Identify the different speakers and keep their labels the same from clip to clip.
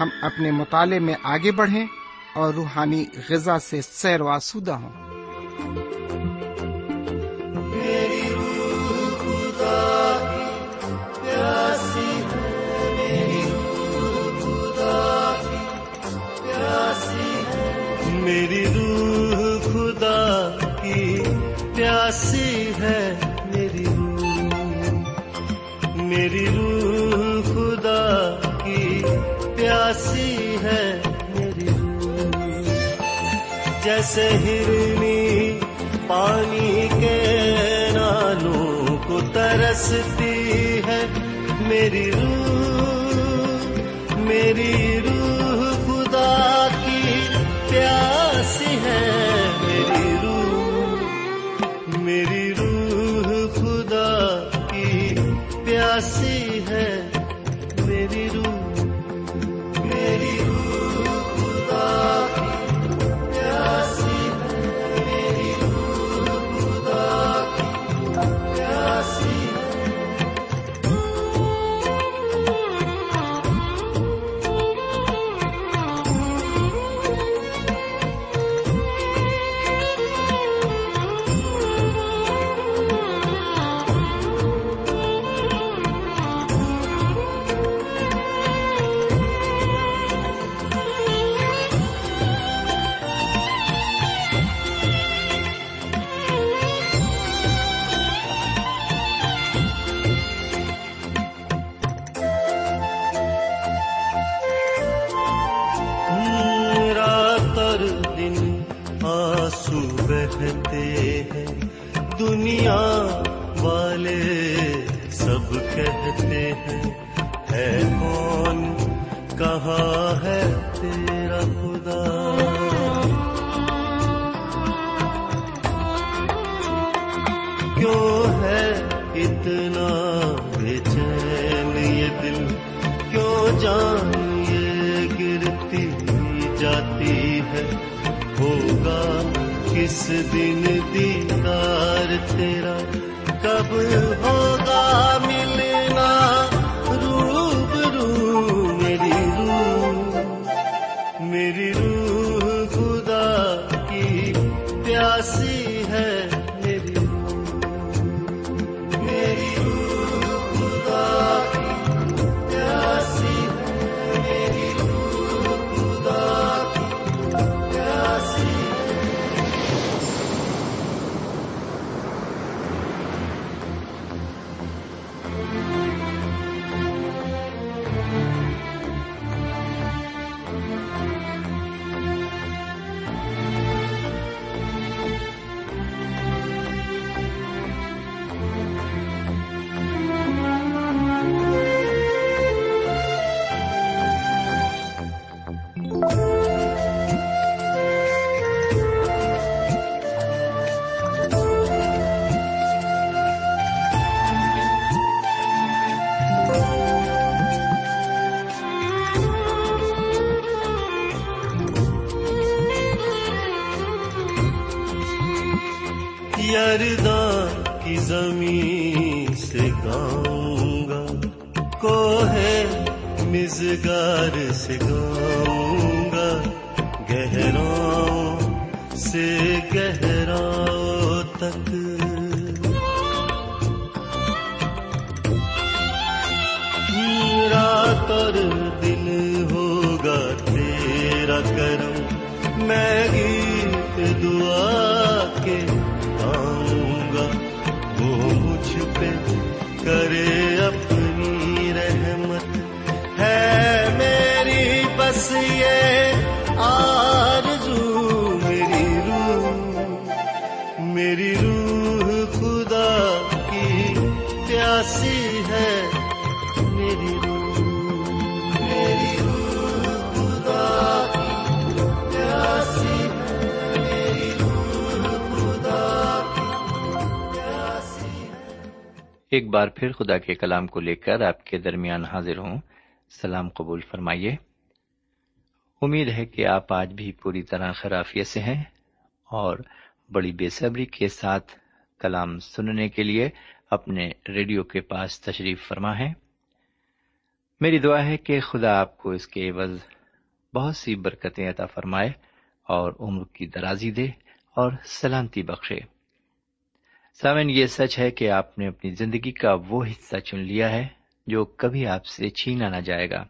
Speaker 1: ہم اپنے مطالعے میں آگے بڑھیں اور روحانی غذا سے سیر و آسودہ ہوں۔
Speaker 2: میری روح خدا کی پیاسی ہے، میری روح میری روح جیسے ہرنی پانی کے نالوں کو ترستی ہے میری روح میری کس دن دیدار تیرا کب ہوگا یردان کی زمین سے گاؤں گا۔ کو ہے مزگار سے گاؤں گا۔ گہراؤں سے گہراؤں تک۔ رات اور دن ہوگا تیرا کرم۔ میں گی دعا کے
Speaker 3: ایک بار پھر خدا کے کلام کو لے کر آپ کے درمیان حاضر ہوں۔ سلام قبول فرمائیے۔ امید ہے کہ آپ آج بھی پوری طرح خرافیت سے ہیں اور بڑی بے صبری کے ساتھ کلام سننے کے لیے اپنے ریڈیو کے پاس تشریف فرما ہے۔ میری دعا ہے کہ خدا آپ کو اس کے عوض بہت سی برکتیں عطا فرمائے اور عمر کی درازی دے اور سلامتی بخشے۔ سامن یہ سچ ہے کہ آپ نے اپنی زندگی کا وہ حصہ چن لیا ہے جو کبھی آپ سے چھینا نہ جائے گا۔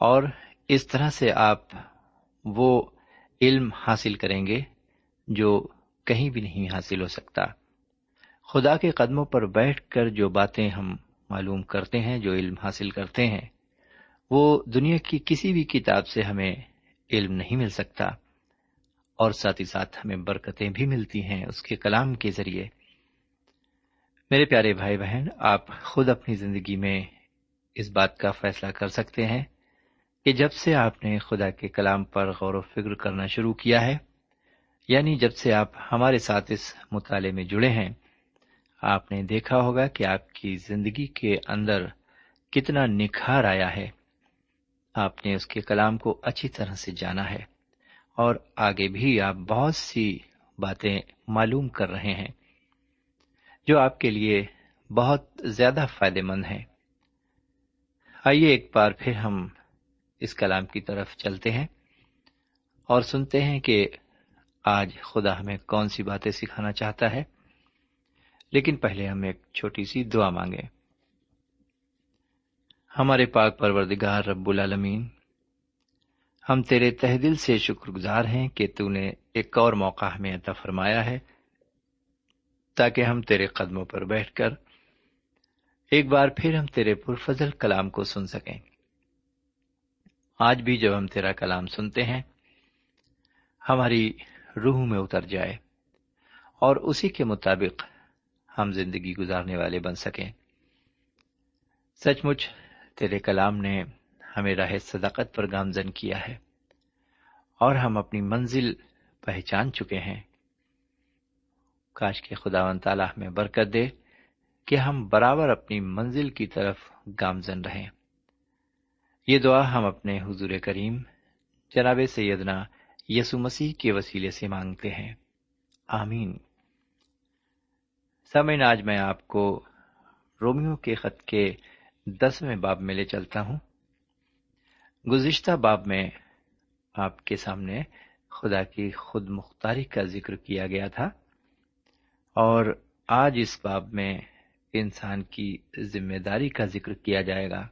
Speaker 3: اور اس طرح سے آپ وہ علم حاصل کریں گے جو کہیں بھی نہیں حاصل ہو سکتا۔ خدا کے قدموں پر بیٹھ کر جو باتیں ہم معلوم کرتے ہیں، جو علم حاصل کرتے ہیں، وہ دنیا کی کسی بھی کتاب سے ہمیں علم نہیں مل سکتا۔ اور ساتھ ہی ساتھ ہمیں برکتیں بھی ملتی ہیں اس کے کلام کے ذریعے۔ میرے پیارے بھائی بہن، آپ خود اپنی زندگی میں اس بات کا فیصلہ کر سکتے ہیں کہ جب سے آپ نے خدا کے کلام پر غور و فکر کرنا شروع کیا ہے یعنی جب سے آپ ہمارے ساتھ اس مطالعے میں جڑے ہیں، آپ نے دیکھا ہوگا کہ آپ کی زندگی کے اندر کتنا نکھار آیا ہے۔ آپ نے اس کے کلام کو اچھی طرح سے جانا ہے۔ اور آگے بھی آپ بہت سی باتیں معلوم کر رہے ہیں جو آپ کے لیے بہت زیادہ فائدہ مند ہیں۔ آئیے ایک بار پھر ہم اس کلام کی طرف چلتے ہیں اور سنتے ہیں کہ آج خدا ہمیں کون سی باتیں سکھانا چاہتا ہے۔ لیکن پہلے ہم ایک چھوٹی سی دعا مانگے ہمارے پاک پروردگار رب العالمین ہم تیرے تہ دل سے شکر گزار ہیں کہ تو نے ایک اور موقع ہمیں عطا فرمایا ہے، تاکہ ہم تیرے قدموں پر بیٹھ کر ایک بار پھر ہم تیرے پرفضل کلام کو سن سکیں۔ آج بھی جب ہم تیرا کلام سنتے ہیں، ہماری روح میں اتر جائے اور اسی کے مطابق ہم زندگی گزارنے والے بن سکیں۔ سچ مچ تیرے کلام نے ہمیں راہ صداقت پر گامزن کیا ہے اور ہم اپنی منزل پہچان چکے ہیں۔ کاش کے خدا و تعالیٰ ہمیں برکت دے کہ ہم برابر اپنی منزل کی طرف گامزن رہیں۔ یہ دعا ہم اپنے حضور کریم جناب سیدنا یسو مسیح کے وسیلے سے مانگتے ہیں۔ آمین۔ سمین آج میں آپ کو رومیو کے خط کے دسویں باب میں لے چلتا ہوں۔ گزشتہ باب میں آپ کے سامنے خدا کی خود مختاری کا ذکر کیا گیا تھا اور آج اس باب میں انسان کی ذمہ داری کا ذکر کیا جائے گا۔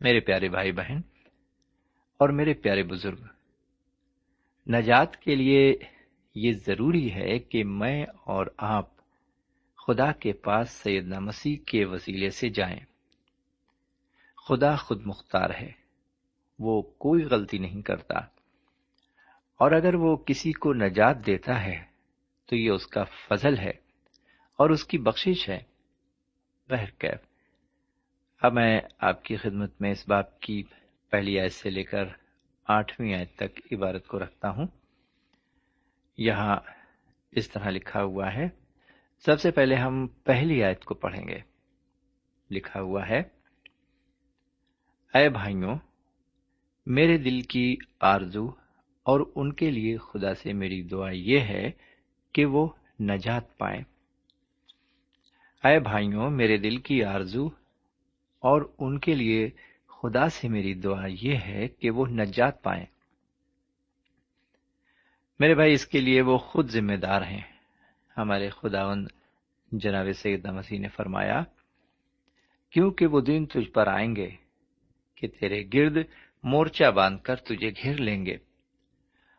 Speaker 3: میرے پیارے بھائی بہن اور میرے پیارے بزرگ، نجات کے لیے یہ ضروری ہے کہ میں اور آپ خدا کے پاس سیدنا مسیح کے وسیلے سے جائیں۔ خدا خود مختار ہے۔ وہ کوئی غلطی نہیں کرتا۔ اور اگر وہ کسی کو نجات دیتا ہے، تو یہ اس کا فضل ہے اور اس کی بخشش ہے۔ بہرکیف اب میں آپ کی خدمت میں اس باپ کی پہلی آیت سے لے کر آٹھویں آیت تک عبارت کو رکھتا ہوں۔ یہاں اس طرح لکھا ہوا ہے۔ سب سے پہلے ہم پہلی آیت کو پڑھیں گے۔ لکھا ہوا ہے اے بھائیوں، میرے دل کی آرزو اور ان کے لیے خدا سے میری دعا یہ ہے کہ وہ نجات پائیں۔ اے بھائیوں، میرے دل کی آرزو اور ان کے لیے خدا سے میری دعا یہ ہے کہ وہ نجات پائیں۔ میرے بھائی، اس کے لیے وہ خود ذمہ دار ہیں۔ ہمارے خداون جناب سید مسیح نے فرمایا، کیونکہ وہ دن تجھ پر آئیں گے کہ تیرے گرد مورچہ باندھ کر تجھے گھیر لیں گے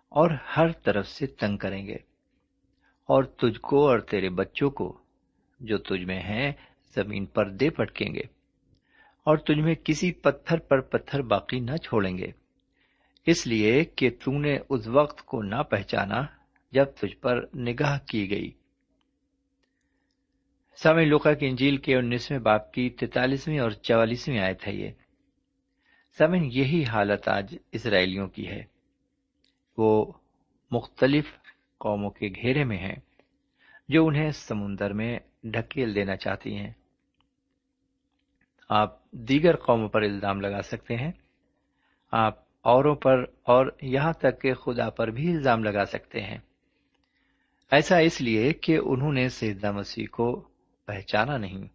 Speaker 3: اور ہر طرف سے تنگ کریں گے اور تجھ کو اور تیرے بچوں کو جو تجھ میں ہیں زمین پر دے پٹکیں گے اور تجھ میں کسی پتھر پر پتھر باقی نہ چھوڑیں گے۔ اس لیے کہ تو نے اس وقت کو نہ پہچانا جب تجھ پر نگاہ کی گئی۔ سامع لوکا کی انجیل کے انیسویں باپ کی تینتالیسویں اور چوالیسویں آئے تھا یہ۔ سمن یہی حالت آج اسرائیلیوں کی ہے۔ وہ مختلف قوموں کے گھیرے میں ہیں جو انہیں سمندر میں ڈھکیل دینا چاہتی ہیں۔ آپ دیگر قوموں پر الزام لگا سکتے ہیں۔ آپ اوروں پر اور یہاں تک کہ خدا پر بھی الزام لگا سکتے ہیں۔ ایسا اس لیے کہ انہوں نے سیدہ مسیح کو پہچانا نہیں۔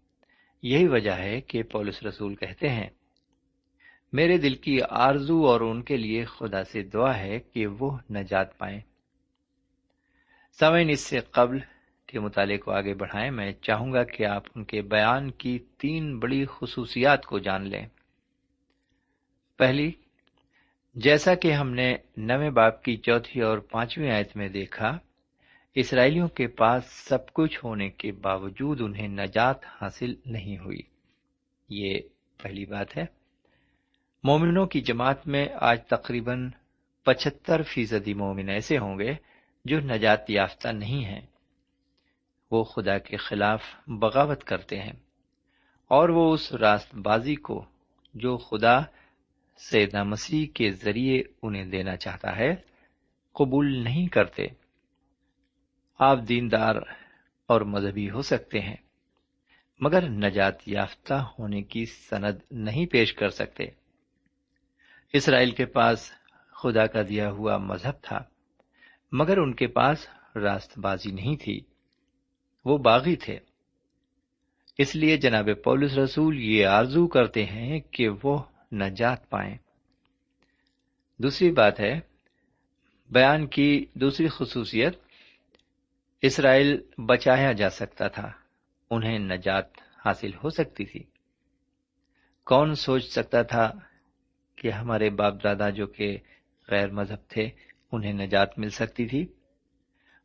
Speaker 3: یہی وجہ ہے کہ پولس رسول کہتے ہیں میرے دل کی آرزو اور ان کے لیے خدا سے دعا ہے کہ وہ نجات پائیں۔ سمعین اس سے قبل کے مطالعے کو آگے بڑھائیں، میں چاہوں گا کہ آپ ان کے بیان کی تین بڑی خصوصیات کو جان لیں۔ پہلی، جیسا کہ ہم نے نویں باپ کی چوتھی اور پانچویں آیت میں دیکھا، اسرائیلیوں کے پاس سب کچھ ہونے کے باوجود انہیں نجات حاصل نہیں ہوئی۔ یہ پہلی بات ہے۔ مومنوں کی جماعت میں آج تقریباً پچہتر فیصدی مومن ایسے ہوں گے جو نجات یافتہ نہیں ہیں۔ وہ خدا کے خلاف بغاوت کرتے ہیں اور وہ اس راست بازی کو جو خدا سیدہ مسیح کے ذریعے انہیں دینا چاہتا ہے قبول نہیں کرتے۔ آپ دیندار اور مذہبی ہو سکتے ہیں، مگر نجات یافتہ ہونے کی سند نہیں پیش کر سکتے۔ اسرائیل کے پاس خدا کا دیا ہوا مذہب تھا، مگر ان کے پاس راست بازی نہیں تھی، وہ باغی تھے۔ اس لیے جناب پولس رسول یہ آرزو کرتے ہیں کہ وہ نجات پائیں۔ دوسری بات ہے، بیان کی دوسری خصوصیت، اسرائیل بچایا جا سکتا تھا، انہیں نجات حاصل ہو سکتی تھی۔ کون سوچ سکتا تھا کہ ہمارے باپ دادا جو کہ غیر مذہب تھے، انہیں نجات مل سکتی تھی۔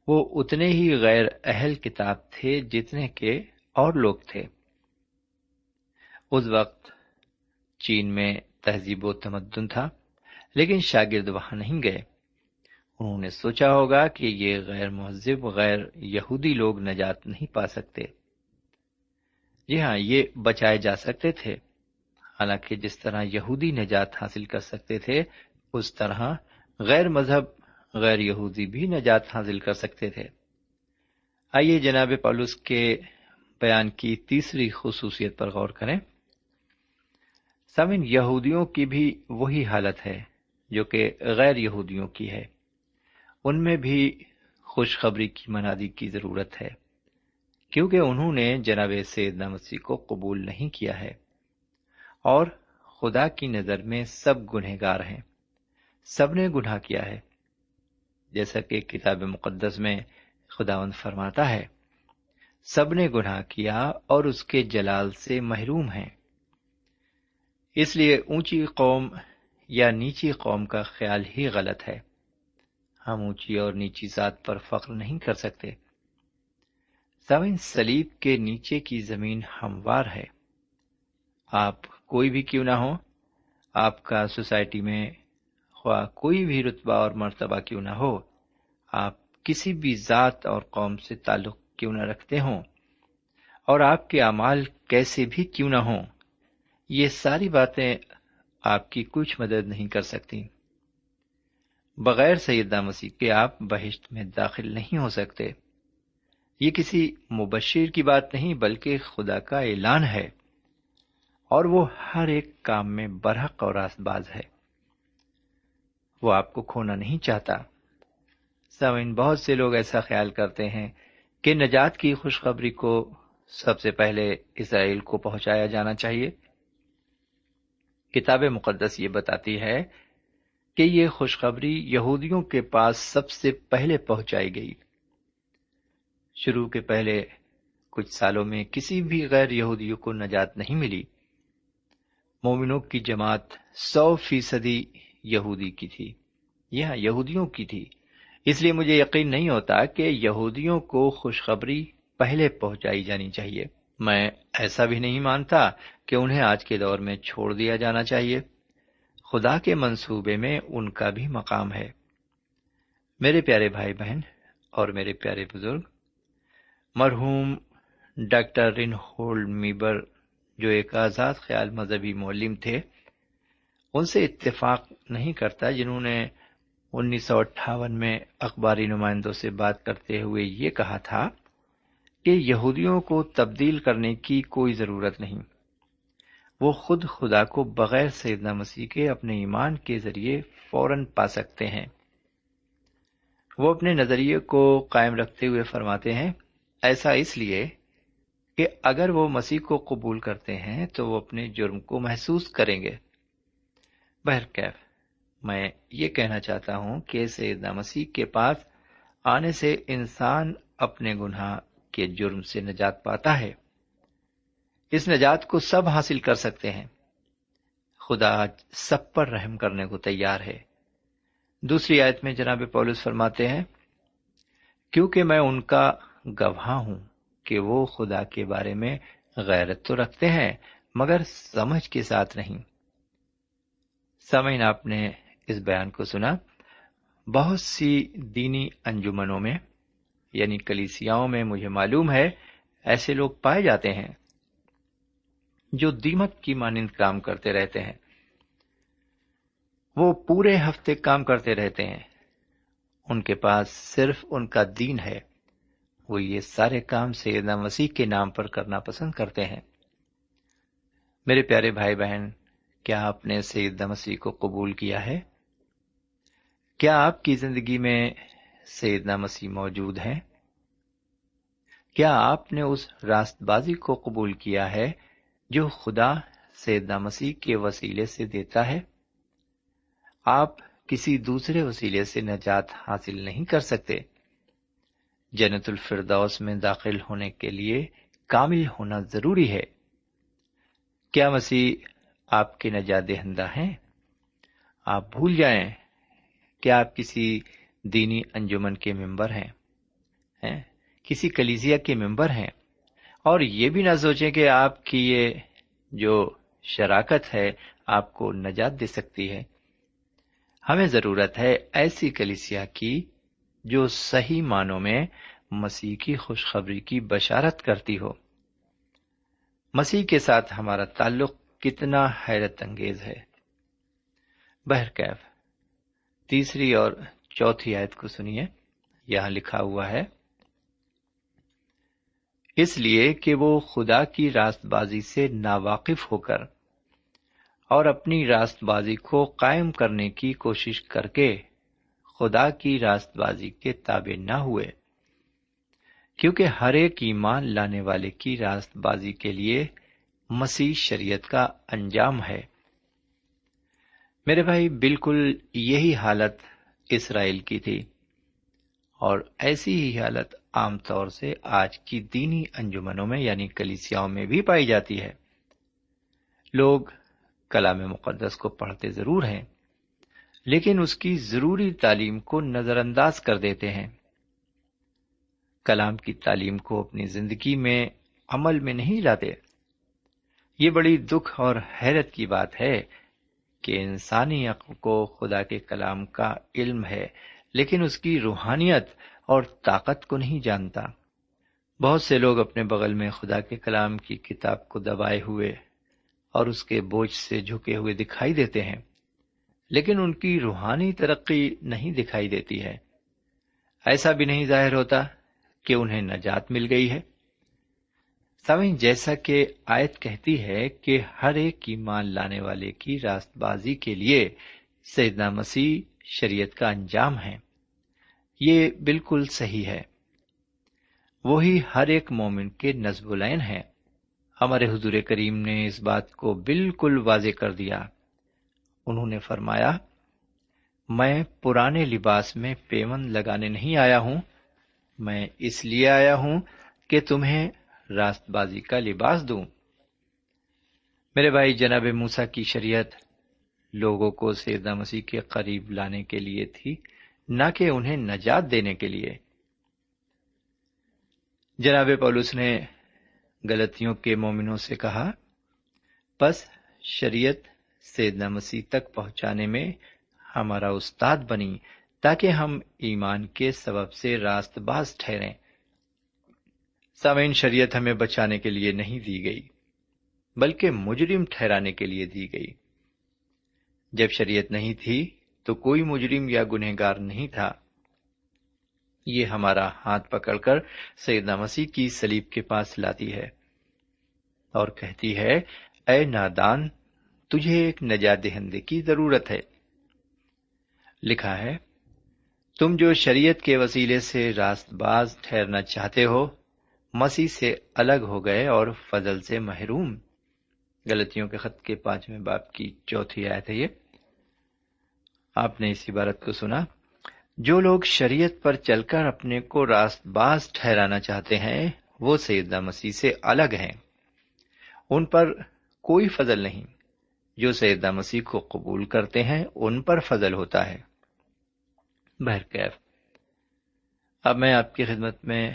Speaker 3: وہ اتنے ہی غیر اہل کتاب تھے جتنے کے اور لوگ تھے۔ اس وقت چین میں تہذیب و تمدن تھا، لیکن شاگرد وہاں نہیں گئے۔ انہوں نے سوچا ہوگا کہ یہ غیر مہذب، غیر یہودی لوگ نجات نہیں پا سکتے۔ جی ہاں یہ بچائے جا سکتے تھے۔ حالانکہ جس طرح یہودی نجات حاصل کر سکتے تھے، اس طرح غیر مذہب، غیر یہودی بھی نجات حاصل کر سکتے تھے۔ آئیے جناب پالوس کے بیان کی تیسری خصوصیت پر غور کریں۔ سمن یہودیوں کی بھی وہی حالت ہے جو کہ غیر یہودیوں کی ہے۔ ان میں بھی خوشخبری کی منادی کی ضرورت ہے، کیونکہ انہوں نے جناب سید مسیح کو قبول نہیں کیا ہے۔ اور خدا کی نظر میں سب گنہ گار ہیں۔ سب نے گناہ کیا ہے۔ جیسا کہ کتاب مقدس میں خداون فرماتا ہے، سب نے گناہ کیا اور اس کے جلال سے محروم ہیں۔ اس لیے اونچی قوم یا نیچی قوم کا خیال ہی غلط ہے۔ ہم اونچی اور نیچی ذات پر فخر نہیں کر سکتے۔ سوئن سلیب کے نیچے کی زمین ہموار ہے۔ آپ کوئی بھی کیوں نہ ہو، آپ کا سوسائٹی میں خواہ کوئی بھی رتبہ اور مرتبہ کیوں نہ ہو، آپ کسی بھی ذات اور قوم سے تعلق کیوں نہ رکھتے ہوں؟ اور آپ کے اعمال کیسے بھی کیوں نہ ہوں؟ یہ ساری باتیں آپ کی کچھ مدد نہیں کر سکتی۔ بغیر سیدہ مسیح کے آپ بہشت میں داخل نہیں ہو سکتے۔ یہ کسی مبشر کی بات نہیں، بلکہ خدا کا اعلان ہے۔ اور وہ ہر ایک کام میں برحق اور راست باز ہے۔ وہ آپ کو کھونا نہیں چاہتا۔ سوئن بہت سے لوگ ایسا خیال کرتے ہیں کہ نجات کی خوشخبری کو سب سے پہلے اسرائیل کو پہنچایا جانا چاہیے۔ کتاب مقدس یہ بتاتی ہے کہ یہ خوشخبری یہودیوں کے پاس سب سے پہلے پہنچائی گئی۔ شروع کے پہلے کچھ سالوں میں کسی بھی غیر یہودیوں کو نجات نہیں ملی۔ مومنوں کی جماعت سو فیصدی یہودی کی تھی۔ یہاں یہودیوں کی تھی۔ اس لیے مجھے یقین نہیں ہوتا کہ یہودیوں کو خوشخبری پہلے پہنچائی جانی چاہیے۔ میں ایسا بھی نہیں مانتا کہ انہیں آج کے دور میں چھوڑ دیا جانا چاہیے۔ خدا کے منصوبے میں ان کا بھی مقام ہے۔ میرے پیارے بھائی بہن اور میرے پیارے بزرگ، مرحوم ڈاکٹر رن ہولڈ میبر جو ایک آزاد خیال مذہبی معلم تھے، ان سے اتفاق نہیں کرتا جنہوں نے انیس سو اٹھاون میں اخباری نمائندوں سے بات کرتے ہوئے یہ کہا تھا کہ یہودیوں کو تبدیل کرنے کی کوئی ضرورت نہیں۔ وہ خود خدا کو بغیر سیدنا مسیح کے اپنے ایمان کے ذریعے فوراً پا سکتے ہیں۔ وہ اپنے نظریے کو قائم رکھتے ہوئے فرماتے ہیں، ایسا اس لیے کہ اگر وہ مسیح کو قبول کرتے ہیں تو وہ اپنے جرم کو محسوس کریں گے۔ بہرکیف میں یہ کہنا چاہتا ہوں کہ سیدنا مسیح کے پاس آنے سے انسان اپنے گناہ کے جرم سے نجات پاتا ہے۔ اس نجات کو سب حاصل کر سکتے ہیں۔ خدا سب پر رحم کرنے کو تیار ہے۔ دوسری آیت میں جناب پولس فرماتے ہیں، کیونکہ میں ان کا گواہ ہوں۔ کہ وہ خدا کے بارے میں غیرت تو رکھتے ہیں، مگر سمجھ کے ساتھ نہیں۔ سمعین، آپ نے اس بیان کو سنا۔ بہت سی دینی انجمنوں میں یعنی کلیسیاؤں میں مجھے معلوم ہے، ایسے لوگ پائے جاتے ہیں جو دیمک کی مانند کام کرتے رہتے ہیں۔ وہ پورے ہفتے کام کرتے رہتے ہیں۔ ان کے پاس صرف ان کا دین ہے۔ وہ یہ سارے کام سیدنا مسیح کے نام پر کرنا پسند کرتے ہیں۔ میرے پیارے بھائی بہن، کیا آپ نے سیدنا مسیح کو قبول کیا ہے؟ کیا آپ کی زندگی میں سیدنا مسیح موجود ہے کیا آپ نے اس راست بازی کو قبول کیا ہے جو خدا سیدنا مسیح کے وسیلے سے دیتا ہے؟ آپ کسی دوسرے وسیلے سے نجات حاصل نہیں کر سکتے۔ جنت الفردوس میں داخل ہونے کے لیے کامل ہونا ضروری ہے۔ کیا مسیح آپ کے نجات دہندہ ہیں؟ آپ بھول جائیں کہ آپ کسی دینی انجمن کے ممبر ہیں کسی کلیزیا کے ممبر ہیں۔ اور یہ بھی نہ سوچیں کہ آپ کی یہ جو شراکت ہے آپ کو نجات دے سکتی ہے۔ ہمیں ضرورت ہے ایسی کلیسیا کی جو صحیح معنوں میں مسیح کی خوشخبری کی بشارت کرتی ہو۔ مسیح کے ساتھ ہمارا تعلق کتنا حیرت انگیز ہے۔ بہرکیف تیسری اور چوتھی آیت کو سنیے۔ یہاں لکھا ہوا ہے، اس لیے کہ وہ خدا کی راست بازی سے ناواقف ہو کر اور اپنی راست بازی کو قائم کرنے کی کوشش کر کے خدا کی راست بازی کے تابع نہ ہوئے۔ کیونکہ ہر ایک ایمان لانے والے کی راست بازی کے لیے مسیح شریعت کا انجام ہے۔ میرے بھائی، بالکل یہی حالت اسرائیل کی تھی۔ اور ایسی ہی حالت عام طور سے آج کی دینی انجمنوں میں یعنی کلیسیاؤں میں بھی پائی جاتی ہے۔ لوگ کلام مقدس کو پڑھتے ضرور ہیں۔ لیکن اس کی ضروری تعلیم کو نظر انداز کر دیتے ہیں۔ کلام کی تعلیم کو اپنی زندگی میں عمل میں نہیں لاتے۔ یہ بڑی دکھ اور حیرت کی بات ہے کہ انسانی عقل کو خدا کے کلام کا علم ہے، لیکن اس کی روحانیت اور طاقت کو نہیں جانتا۔ بہت سے لوگ اپنے بغل میں خدا کے کلام کی کتاب کو دبائے ہوئے اور اس کے بوجھ سے جھکے ہوئے دکھائی دیتے ہیں۔ لیکن ان کی روحانی ترقی نہیں دکھائی دیتی ہے۔ ایسا بھی نہیں ظاہر ہوتا کہ انہیں نجات مل گئی ہے۔ سمجھ، جیسا کہ آیت کہتی ہے کہ ہر ایک کی مان لانے والے کی راست بازی کے لیے سیدنا مسیح شریعت کا انجام ہے۔ یہ بالکل صحیح ہے۔ وہی ہر ایک مومن کے نصب العین ہے۔ ہمارے حضور کریم نے اس بات کو بالکل واضح کر دیا۔ انہوں نے فرمایا، میں پرانے لباس میں پیون لگانے نہیں آیا ہوں، میں اس لیے آیا ہوں کہ تمہیں راست بازی کا لباس دوں۔ میرے بھائی، جناب موسا کی شریعت لوگوں کو سیدہ مسیح کے قریب لانے کے لیے تھی، نہ کہ انہیں نجات دینے کے لیے۔ جناب پولس نے غلطیوں کے مومنوں سے کہا بس شریعت سیدنا مسیح تک پہنچانے میں ہمارا استاد بنی تاکہ ہم ایمان کے سبب سے راست باز ٹھہریں۔ سامعین، شریعت ہمیں بچانے کے لیے نہیں دی گئی، بلکہ مجرم ٹھہرانے کے لیے دی گئی۔ جب شریعت نہیں تھی تو کوئی مجرم یا گنہگار نہیں تھا۔ یہ ہمارا ہاتھ پکڑ کر سیدنا مسیح کی سلیب کے پاس لاتی ہے اور کہتی ہے، اے نادان تجھے ایک نجات دہندے کی ضرورت ہے۔ لکھا ہے، تم جو شریعت کے وسیلے سے راست باز ٹھہرنا چاہتے ہو، مسیح سے الگ ہو گئے اور فضل سے محروم۔ غلطیوں کے خط کے پانچویں باپ کی چوتھی آیت ہے یہ۔ آپ نے اس عبارت کو سنا۔ جو لوگ شریعت پر چل کر اپنے کو راست باز ٹھہرانا چاہتے ہیں، وہ سیدہ مسیح سے الگ ہیں۔ ان پر کوئی فضل نہیں۔ جو سیدہ مسیح کو قبول کرتے ہیں، ان پر فضل ہوتا ہے۔ بہرکیف اب میں آپ کی خدمت میں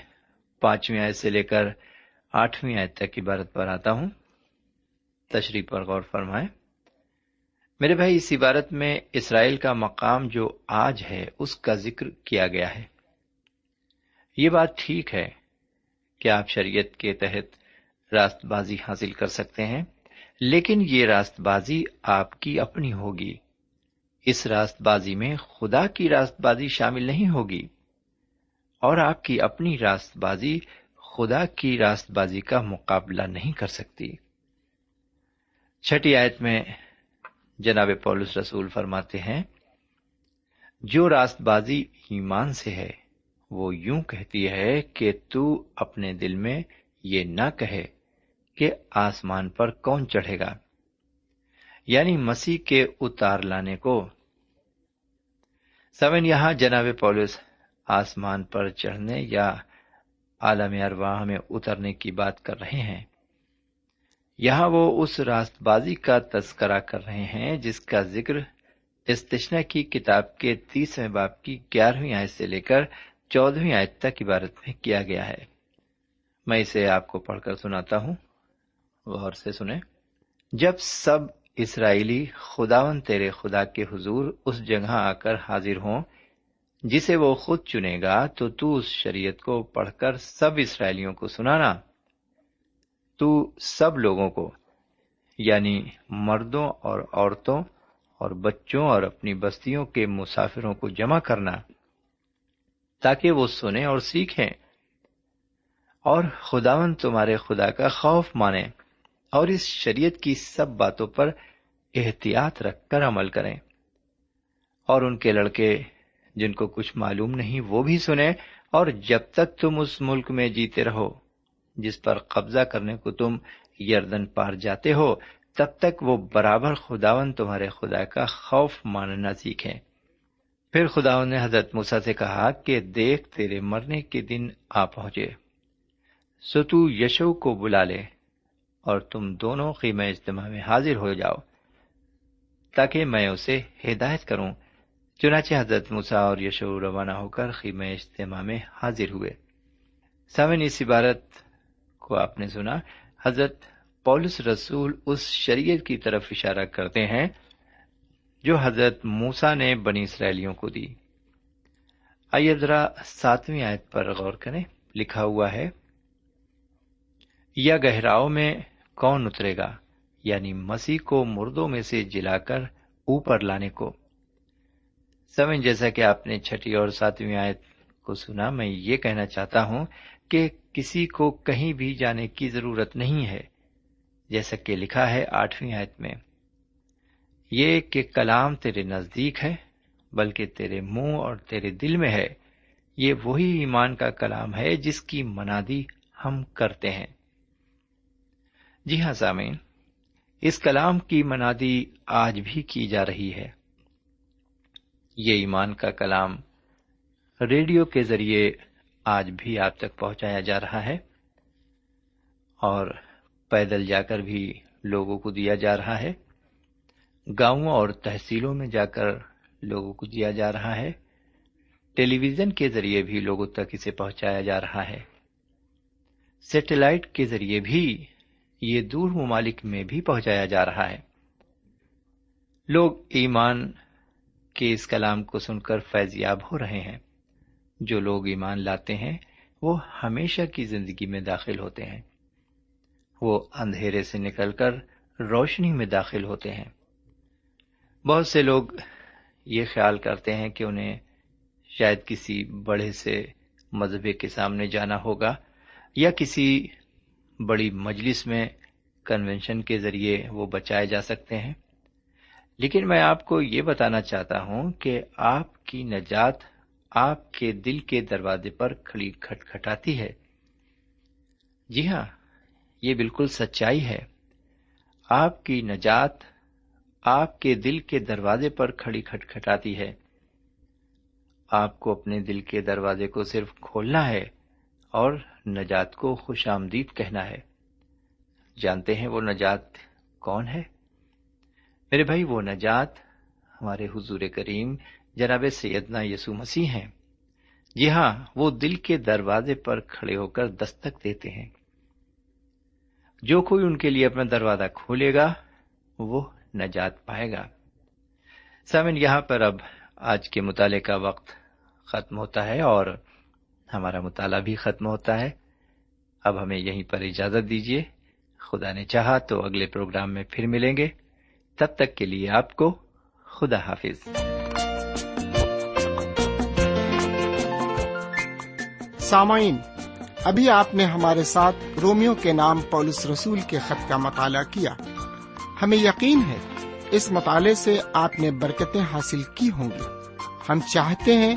Speaker 3: پانچویں آیت سے لے کر آٹھویں آیت تک عبارت پر آتا ہوں۔ تشریح پر غور فرمائیں۔ میرے بھائی، اس عبارت میں اسرائیل کا مقام جو آج ہے، اس کا ذکر کیا گیا ہے۔ یہ بات ٹھیک ہے کہ آپ شریعت کے تحت راست بازی حاصل کر سکتے ہیں۔ لیکن یہ راست بازی آپ کی اپنی ہوگی۔ اس راست بازی میں خدا کی راست بازی شامل نہیں ہوگی۔ اور آپ کی اپنی راست بازی خدا کی راست بازی کا مقابلہ نہیں کر سکتی۔ چھٹی آیت میں جناب پولس رسول فرماتے ہیں، جو راست بازی ایمان سے ہے، وہ یوں کہتی ہے کہ تو اپنے دل میں یہ نہ کہے۔ کہ آسمان پر کون چڑھے گا؟ یعنی مسیح کے اتار لانے کو۔ سمن، یہاں جناب پولس آسمان پر چڑھنے یا عالم ارواح میں اترنے کی بات کر رہے ہیں۔ یہاں وہ اس راست بازی کا تذکرہ کر رہے ہیں جس کا ذکر استشنا کی کتاب کے تیسویں باپ کی گیارہویں آیت سے لے کر چودہویں آیت تک عبارت میں کیا گیا ہے۔ میں اسے آپ کو پڑھ کر سناتا ہوں۔ غور سے سنیں۔ جب سب اسرائیلی خداون تیرے خدا کے حضور اس جگہ آ کر حاضر ہوں، جسے وہ خود چنے گا، تو تو اس شریعت کو پڑھ کر سب اسرائیلیوں کو سنانا۔ تو سب لوگوں کو یعنی مردوں اور عورتوں اور بچوں اور اپنی بستیوں کے مسافروں کو جمع کرنا، تاکہ وہ سنیں اور سیکھیں۔ اور خداون تمہارے خدا کا خوف مانے۔ اور اس شریعت کی سب باتوں پر احتیاط رکھ کر عمل کریں۔ اور ان کے لڑکے جن کو کچھ معلوم نہیں، وہ بھی سنیں۔ اور جب تک تم اس ملک میں جیتے رہو، جس پر قبضہ کرنے کو تم یردن پار جاتے ہو، تب تک وہ برابر خداون تمہارے خدا کا خوف ماننا سیکھیں۔ پھر خداون نے حضرت موسا سے کہا کہ دیکھ تیرے مرنے کے دن آ پہنچے، سو تو یشو کو بلا لے۔ اور تم دونوں قیمہ اجتماع میں حاضر ہو جاؤ تاکہ میں اسے ہدایت کروں۔ چنانچہ حضرت مسا اور یشو روانہ ہو کر خیمہ اجتماع میں حاضر ہوئے۔ سامن اس عبارت کو آپ نے سنا۔ حضرت پولس رسول اس شریعت کی طرف اشارہ کرتے ہیں جو حضرت موسا نے بنی اسرائیلیوں کو دی۔ آئیے ذرا ساتویں آیت پر غور کریں۔ لکھا ہوا ہے، یا گہراؤ میں کون اترے گا؟ یعنی مسیح کو مردوں میں سے جلا کر اوپر لانے کو۔ سمجھ، جیسا کہ آپ نے چھٹی اور ساتویں آیت کو سنا، میں یہ کہنا چاہتا ہوں کہ کسی کو کہیں بھی جانے کی ضرورت نہیں ہے، جیسا کہ لکھا ہے آٹھویں آیت میں۔ یہ کہ کلام تیرے نزدیک ہے، بلکہ تیرے منہ اور تیرے دل میں ہے۔ یہ وہی ایمان کا کلام ہے جس کی منادی ہم کرتے ہیں۔ جی ہاں سامعین، اس کلام کی منادی آج بھی کی جا رہی ہے۔ یہ ایمان کا کلام ریڈیو کے ذریعے آج بھی آپ تک پہنچایا جا رہا ہے اور پیدل جا کر بھی لوگوں کو دیا جا رہا ہے۔ گاؤں اور تحصیلوں میں جا کر لوگوں کو دیا جا رہا ہے۔ ٹیلی ویژن کے ذریعے بھی لوگوں تک اسے پہنچایا جا رہا ہے۔ سیٹلائٹ کے ذریعے بھی یہ دور ممالک میں بھی پہنچایا جا رہا ہے۔ لوگ ایمان کے اس کلام کو سن کر فیضیاب ہو رہے ہیں۔ جو لوگ ایمان لاتے ہیں، وہ ہمیشہ کی زندگی میں داخل ہوتے ہیں۔ وہ اندھیرے سے نکل کر روشنی میں داخل ہوتے ہیں۔ بہت سے لوگ یہ خیال کرتے ہیں کہ انہیں شاید کسی بڑے سے مذہبے کے سامنے جانا ہوگا یا کسی بڑی مجلس میں کنونشن کے ذریعے وہ بچائے جا سکتے ہیں۔ لیکن میں آپ کو یہ بتانا چاہتا ہوں کہ آپ کی نجات آپ کے دل کے دروازے پر کھڑی کھٹکھٹاتی ہے۔ جی ہاں یہ بالکل سچائی ہے۔ آپ کی نجات آپ کے دل کے دروازے پر کھڑی کھٹکھٹاتی ہے۔ آپ کو اپنے دل کے دروازے کو صرف کھولنا ہے۔ اور نجات کو خوش آمدید کہنا ہے۔ جانتے ہیں وہ نجات کون ہے؟ میرے بھائی، وہ نجات ہمارے حضور کریم جناب سیدنا یسو مسیح ہیں۔ جی ہاں وہ دل کے دروازے پر کھڑے ہو کر دستک دیتے ہیں۔ جو کوئی ان کے لیے اپنا دروازہ کھولے گا، وہ نجات پائے گا۔ سامن یہاں پر اب آج کے مطالعے کا وقت ختم ہوتا ہے اور ہمارا مطالعہ بھی ختم ہوتا ہے۔ اب ہمیں یہیں پر اجازت دیجیے خدا نے چاہا تو اگلے پروگرام میں پھر ملیں گے۔ تب تک کے لیے آپ کو خدا حافظ۔
Speaker 1: سامعین، ابھی آپ نے ہمارے ساتھ رومیو کے نام پولس رسول کے خط کا مطالعہ کیا۔ ہمیں یقین ہے اس مطالعے سے آپ نے برکتیں حاصل کی ہوں گی۔ ہم چاہتے ہیں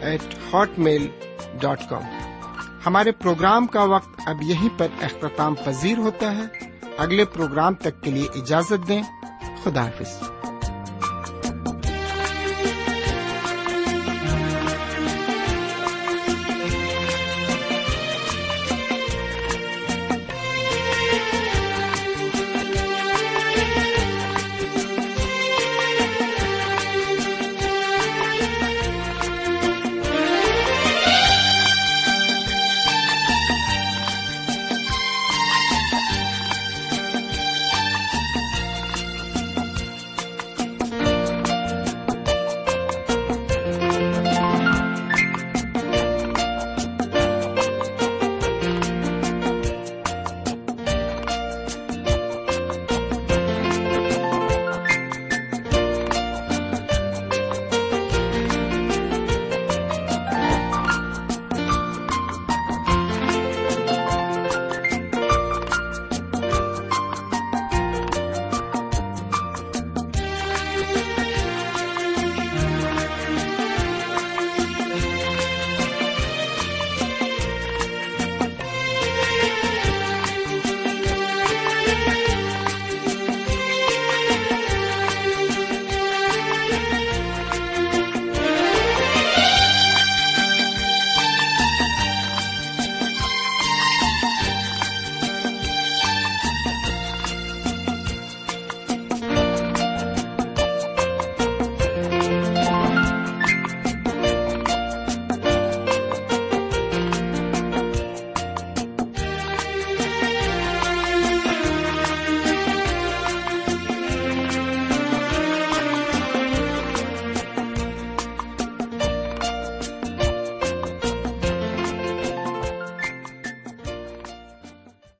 Speaker 1: eight hotmail dot com ہمارے پروگرام کا وقت اب یہیں پر اختتام پذیر ہوتا ہے۔ اگلے پروگرام تک کے لیے اجازت دیں۔ خدا حافظ۔